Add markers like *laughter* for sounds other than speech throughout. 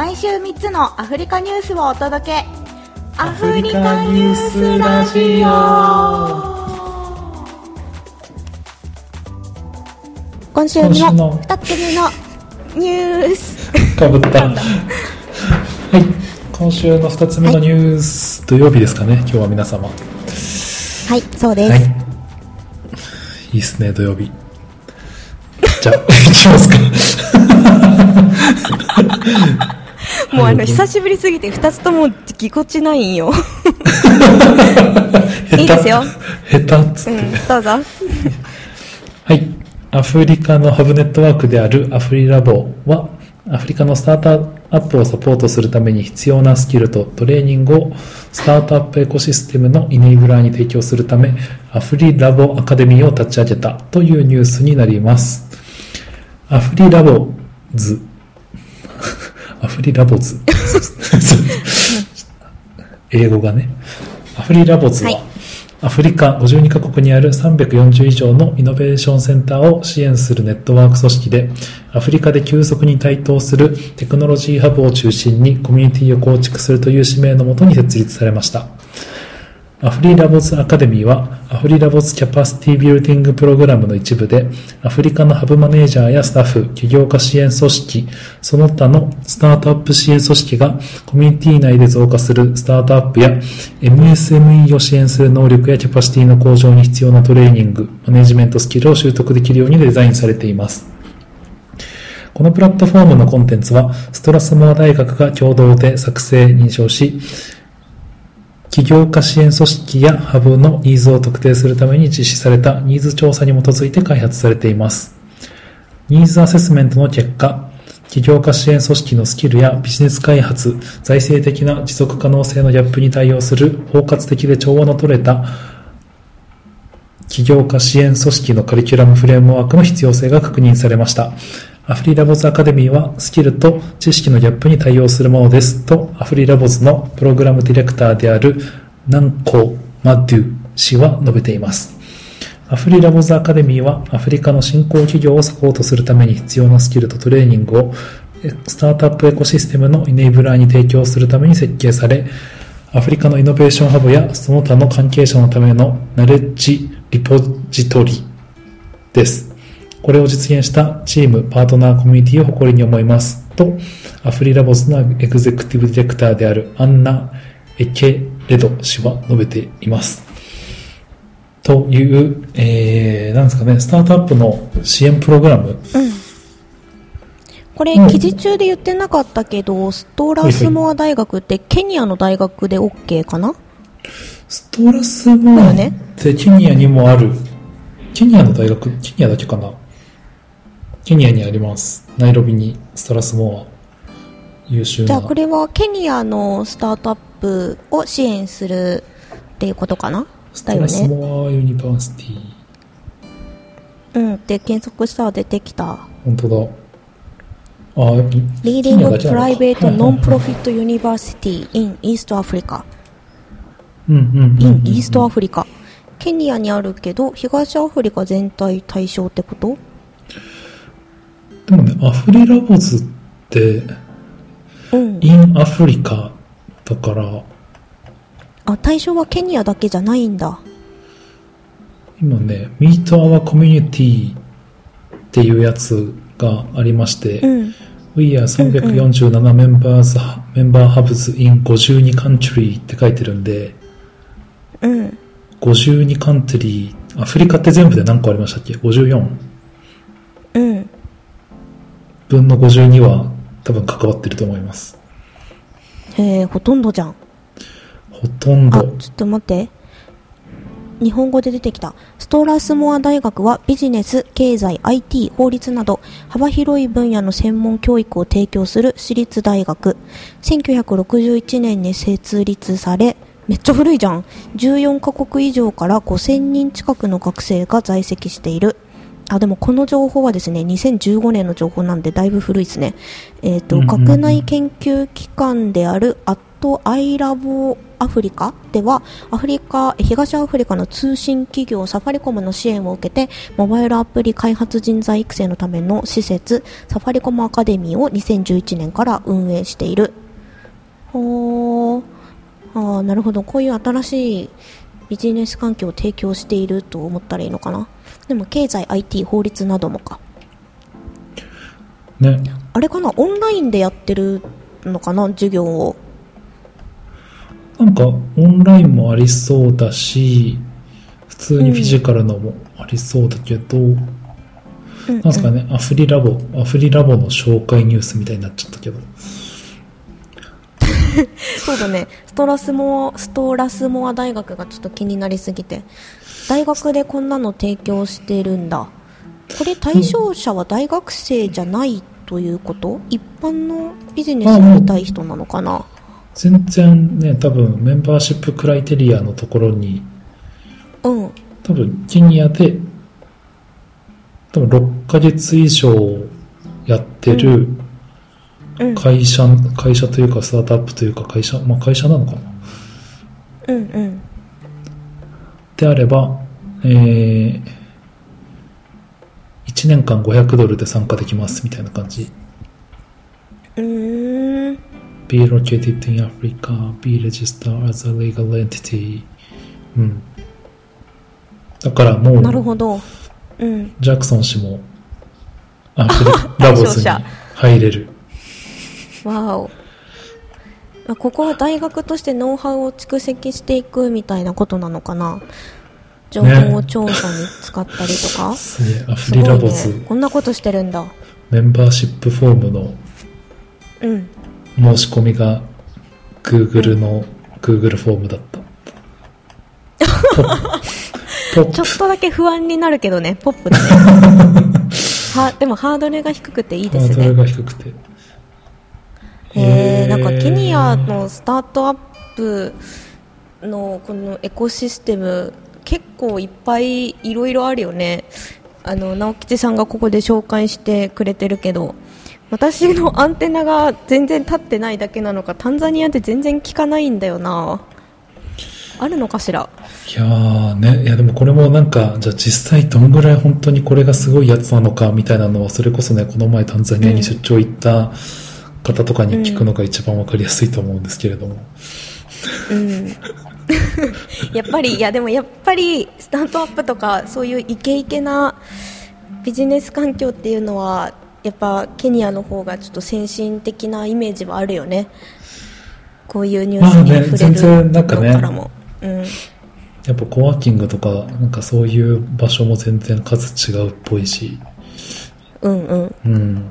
毎週3つのアフリカニュースをお届けアフリカニュースラジオ今週の今週の2つ目のニュースかぶった。はい。今週の2つ目のニュース、土曜日ですかね、今日は皆様。ははいそうです、い。いいっすね、土曜日。じゃあ、*laughs* 行きますか。もうあはいの久しぶりすぎて2つともぎこちないんよ *laughs* いいですよ下手っつって。うんどうぞはい。アフリカのハブネットワークであるアフリラボは、アフリカのスタートアップをサポートするために必要なスキルとトレーニングをスタートアップエコシステムのイネイブラーに提供するため、アフリラボアカデミーを立ち上げたというニュースになります。アフリラボズ。アフリラボズ。英語がね。アフリラボズは、はいアフリカ52カ国にある340以上のイノベーションセンターを支援するネットワーク組織で、アフリカで急速に台頭するテクノロジーハブを中心にコミュニティを構築するという使命のもとに設立されました。アフリラボズアカデミーは、アフリラボズキャパシティビルディングプログラムの一部で、アフリカのハブマネージャーやスタッフ、起業家支援組織、その他のスタートアップ支援組織が、コミュニティ内で増加するスタートアップや、MSME を支援する能力やキャパシティの向上に必要なトレーニング、マネジメントスキルを習得できるようにデザインされています。このプラットフォームのコンテンツは、ストラスモア大学が共同で作成、認証し、起業家支援組織やハブのニーズを特定するために実施されたニーズ調査に基づいて開発されています。ニーズアセスメントの結果、起業家支援組織のスキルやビジネス開発、財政的な持続可能性のギャップに対応する包括的で調和の取れた起業家支援組織のカリキュラムフレームワークの必要性が確認されました。アフリラボズアカデミーはスキルと知識のギャップに対応するものですと、アフリラボズのプログラムディレクターであるナンコ・マデュ氏は述べています。アフリラボズアカデミーはアフリカの新興企業をサポートするために必要なスキルとトレーニングをスタートアップエコシステムのイネイブラーに提供するために設計され、アフリカのイノベーションハブやその他の関係者のためのナレッジリポジトリです。これを実現したチーム、パートナーコミュニティを誇りに思います。と、アフリラボズのエグゼクティブディレクターであるアンナ・エケレド氏は述べています。という、えー、なんですかね、スタートアップの支援プログラム。これ、うん記事中で言ってなかったけど、ストラスモア大学ってケニアの大学で OK かな？ストラスモアってケニアにもある。ケニアの大学、ケニアだけかな？ケニアにあります。ナイロビにストラスモア。優秀な。じゃあこれはケニアのスタートアップを支援するっていうことかな？ストラスね。モアユニバーシティ。うん。で、検索したら出てきた。本当だ。あ、やっぱケ Leading ニアだけなのか Private はいはいはい Non-Profit University in East Africa うんうんうんうん in East Africa ケニアにあるけど、東アフリカ全体対象ってこと？でもね、アフリラボズって、うん。インアフリカだから、あ、対象はケニアだけじゃないんだ。今ね、Meet Our Community っていうやつがありまして、うん。We are 347 members, member hubs in 52 country って書いてるんで、うん。52カントリー、アフリカって全部で何個ありましたっけ ?54 うん。分の52は多分関わってると思います。へえ、ほとんどじゃん。ほとんあ、ど。ちょっと待って。日本語で出てきた。ストラスモア大学はビジネス、経済、IT、法律など幅広い分野の専門教育を提供する私立大学。1961年に設立され、めっちゃ古いじゃん。14カ国以上から5000人近くの学生が在籍している。あ、でもこの情報はですね、2015年の情報なんでだいぶ古いですね。えっ、と、うんうんうん。学内研究機関であるアットアイラボアフリカではアフリカ東アフリカの通信企業サファリコムの支援を受けてモバイルアプリ開発人材育成のための施設サファリコムアカデミーを2011年から運営している。ほー。あーなるほど。こういう新しいビジネス環境を提供していると思ったらいいのかなでも経済 IT 法律などもか。ね。あれかな？オンラインでやってるのかな？授業を。なんか、オンラインもありそうだし、普通にフィジカルのもありそうだけど、うんなんですかね、アフリラボ、アフリラボの紹介ニュースみたいになっちゃったけど。*laughs* そうだね。ストラスモアストラスモア大学がちょっと気になりすぎて。大学でこんなの提供してるんだ。これ対象者は大学生じゃないということ？一般のビジネスやりたい人なのかな？全然ね、多分メンバーシップクライテリアのところに、うん。多分ケニアで、多分6ヶ月以上やってるうん会社、会社というかスタートアップというか会社、まあ会社なのかなうんうんであれば、えー、1年間500ドルで参加できますみたいな感じ。うーん be located in Africa, be registered as a legal entity. うん。だからもう、なるほどうんジャクソン氏も、アフリラボズに入れる。わおあここは大学としてノウハウを蓄積していくみたいなことなのかな？情報調査に使ったりとか、すげえ、アフすごいリラボズ、ね。こんなことしてるんだ。メンバーシップフォームのうん。申し込みが Google の Google フォームだった。ちょっとだけ不安になるけどね。ポップだね。*laughs* はでもハードルが低くていいですハードルねが低くて。なんかケニアのスタートアップのこのエコシステム結構いっぱいいろいろあるよね。あの直吉さんがここで紹介してくれてるけど私のアンテナが全然立ってないだけなのかタンザニアで全然聞かないんだよな。あるのかしら？いやね、いやでもこれもなんか、じゃあ実際どんぐらい本当にこれがすごいやつなのかみたいなのは、それこそね、この前タンザニアに出張行った方とかに聞くのが一番わかりやすいと思うんですけれども。うん *laughs* やっぱりいやでもやっぱりスタートアップとかそういうイケイケなビジネス環境っていうのはやっぱケニアの方がちょっと先進的なイメージはあるよねこういうニュースにまあね触れ全然るなんかねのからも、うんやっぱコワーキングとか、なんかそういう場所も全然数違うっぽいし。うんうんうん。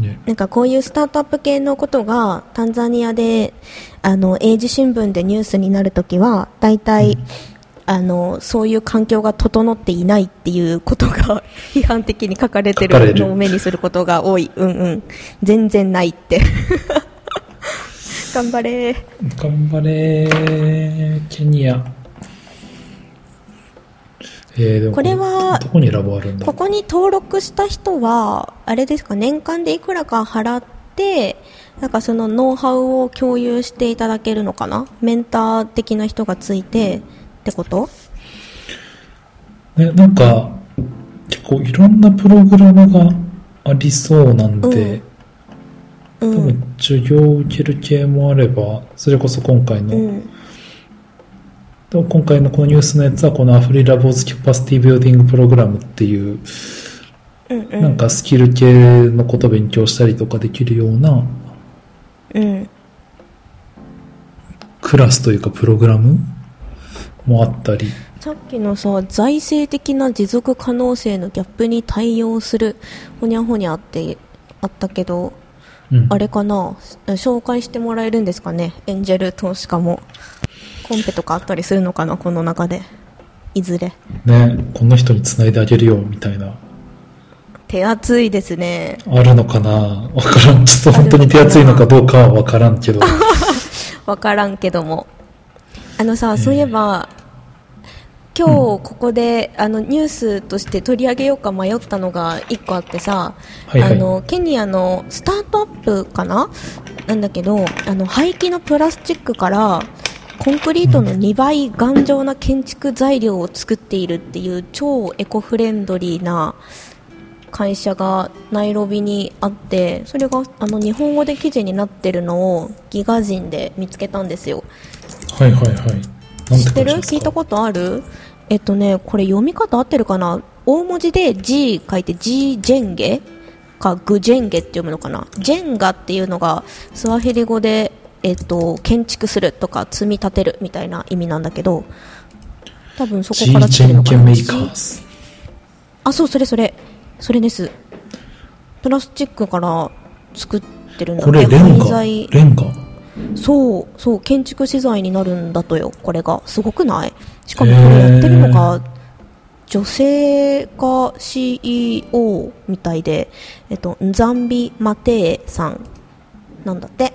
ね、なんかこういうスタートアップ系のことがタンザニアであの英字新聞でニュースになるときは大体、あのそういう環境が整っていないっていうことが *laughs* 批判的に書かれてるる。のを目にすることが多い、うんうん、全然ないって。*laughs* 頑張れ。頑張れー、ケニア。えー、これはどこにラボあるんだここに登録した人はあれですか年間でいくらか払ってなんかそのノウハウを共有していただけるのかな？メンター的な人がついてってこと？ね、なんか、結構いろんなプログラムがありそうなんで、う多分ん授業を受ける系もあれば、それこそ今回の、うんでも今回のこのニュースのやつはこのアフリラボーズキャパシティビルディングプログラムっていう、うんうん。なんかスキル系のこと勉強したりとかできるようなうんクラスというかプログラムもあったり、さっきのさ財政的な持続可能性のギャップに対応するほにゃほにゃってあったけどうん、あれかな？紹介してもらえるんですかね？エンジェル投資家もコンペとかあったりするのかなこの中で。いずれ。ね、この人につないであげるよみたいな、手厚いですね。あるのかな？わからん。ちょっと本当に手厚いのかどうかはわからんけど。*laughs* わからんけども。あのさ、そういえば今日ここで、あのニュースとして取り上げようか迷ったのが1個あってさ、はいはい。あのケニアのスタートアップかな？なんだけどあの廃棄のプラスチックからコンクリートの2倍頑丈な建築材料を作っているっていう超エコフレンドリーな会社がナイロビにあってそれがあの日本語で記事になってるのをギガ人で見つけたんですよ。はいはいはい。知ってる？聞いたことある？えっとねこれ読み方合ってるかな？大文字で G 書いて G ジェンゲ？かグジェンゲって読むのかな？ジェンガっていうのがスワヒリ語で、えっと、建築するとか積み立てるみたいな意味なんだけど多分そこから来てるのかな。あそうそれそれそれです。プラスチックから作ってるんだこれレンガ？レンガ？そうそう建築資材になるんだとよこれが。すごくない？しかもこれやってるのが女性が CEO みたいで、えっと、ンザンビ・マテーさんなんだって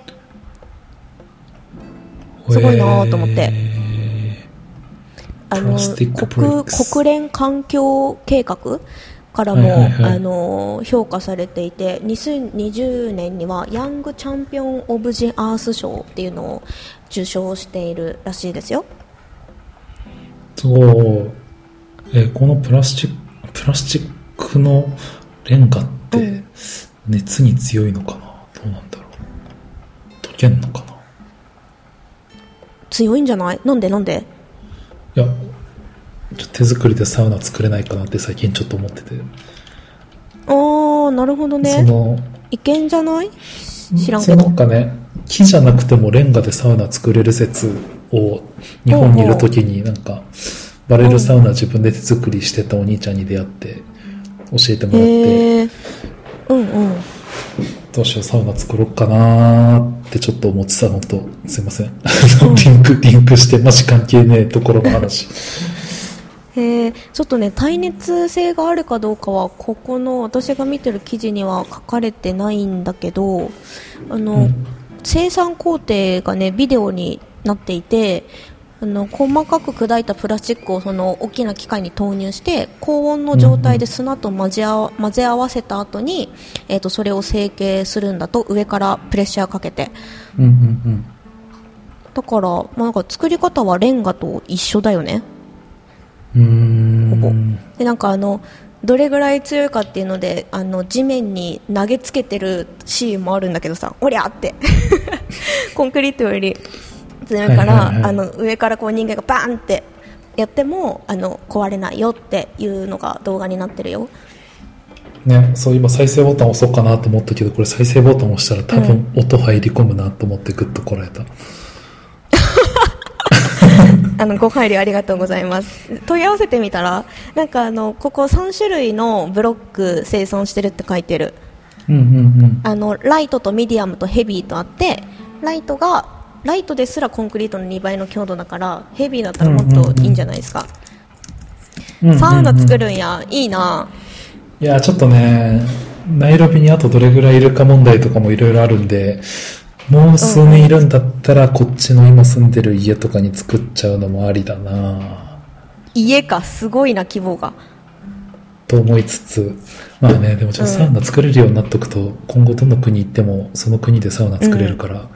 すごいなと思って。へあの国国連環境計画からも、はいはいはい。あの評価されていて2020年にはヤングチャンピオン・オブ・ジ・アース賞っていうのを受賞しているらしいですよ。ーそう。えーこのプラスチックプラスチックのレンガってうん。熱に強いのかな？どうなんだろう。溶けんのかな？強いんじゃない？なんで？なんで？いや手作りでサウナ作れないかなって最近ちょっと思ってて、あーなるほどそねのいけんじゃない？知らんけど。なんかね木じゃなくてもレンガでサウナ作れる説を日本にいる時になんかバレルサウナ自分で手作りしてたお兄ちゃんに出会って教えてもらって。うんうんどうしようサウナ作ろうかなーってちょっと思ってたのとすいません。*laughs* リンクリンクしてマジ関係ねえところの話。へえちょっとね耐熱性があるかどうかはここの私が見てる記事には書かれてないんだけどあの、うん。生産工程がねビデオになっていてあの細かく砕いたプラスチックをその大きな機械に投入して高温の状態で砂と混ぜ合わ混ぜ合わせた後に、えー、とそれを成形するんだと上からプレッシャーかけて。うんうんうん。だから,、まあ、なんか作り方はレンガと一緒だよね。うーん。ほぼでなんかあのどれぐらい強いかっていうのであの地面に投げつけてるシーンもあるんだけどさおりゃーって。*laughs* コンクリートより強いから、はいはいはい。あの上からこう人間がバーンってやってもあの壊れないよっていうのが動画になってるよ。ね、そう今再生ボタン押そうかなと思ったけどこれ再生ボタン押したら多分音入り込むなと思ってグッとこらえた、*laughs* あのご配慮ありがとうございます。問い合わせてみたらなんかあのここ3種類のブロック生産してるって書いてる。うんうんうん。あのライトとミディアムとヘビーとあってライトがライトですらコンクリートの2倍の強度だからヘビーだったらもっといいんじゃないですか、うん。うんうんサウナ作るんやいいな。いやちょっとねナイロビにあとどれぐらいいるか問題とかもいろいろあるんでもう数年いるんだったらこっちの今住んでる家とかに作っちゃうのもありだな。家かすごいな規模が。と思いつつ。まあねでもちょっとサウナ作れるようになっとくと、今後どの国行ってもその国でサウナ作れるから、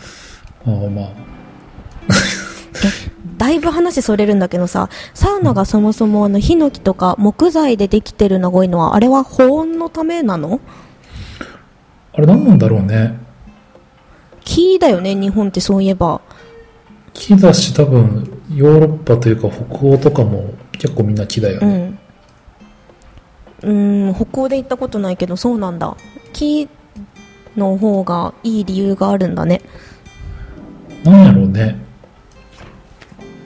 ああまあ。*laughs* だいぶ話それるんだけどさサウナがそもそもあのヒノキとか木材でできてるのが多いのはあれは保温のためなの？あれ何なんだろうね。木だよね日本ってそういえば。木だし多分ヨーロッパというか北欧とかも結構みんな木だようね、ん。うん北欧で行ったことないけどそうなんだ。木の方がいい理由があるんだねなんやろうね。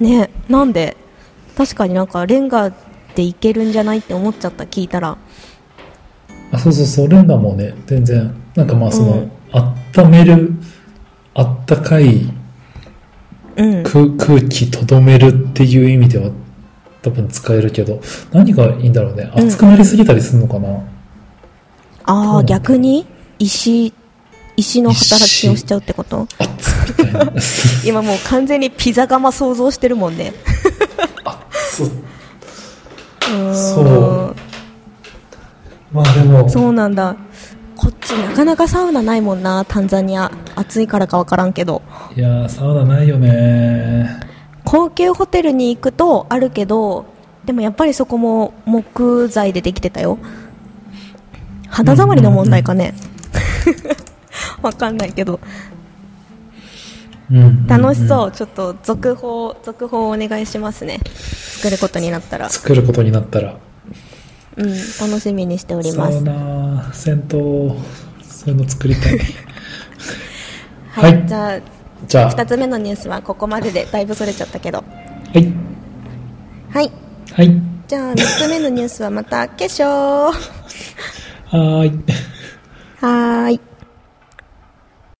ねなんで？確かになんかレンガでいけるんじゃないって思っちゃった聞いたら。あそうそうそうレンガもね全然なんかまあその、うん。温めるあったかいうん。空空気とどめるっていう意味では多分使えるけど何がいいんだろうね。うん。熱くなりすぎたりするのかな、ああそうなん。だ逆に？石石の働きをしちゃうってこと？今もう完全にピザ窯想像してるもんね。そう。まあでも。そうなんだ。こっちなかなかサウナないもんなタンザニア。暑いからかわからんけど。いやーサウナないよね。高級ホテルに行くとあるけどでもやっぱりそこも木材でできてたよ。肌触りの問題かね、わかんないけど。うんうんうん。楽しそう、ちょっと続報続報お願いしますね。作ることになったら。作ることになったら。うん楽しみにしております。ナ銭湯そういうの作りたい。*laughs* はい、はいじゃあじゃあ。2つ目のニュースはここまででだいぶそれちゃったけど。はい。はい。はい。じゃあ3つ目のニュースはまた決勝 *laughs* はーい。はーい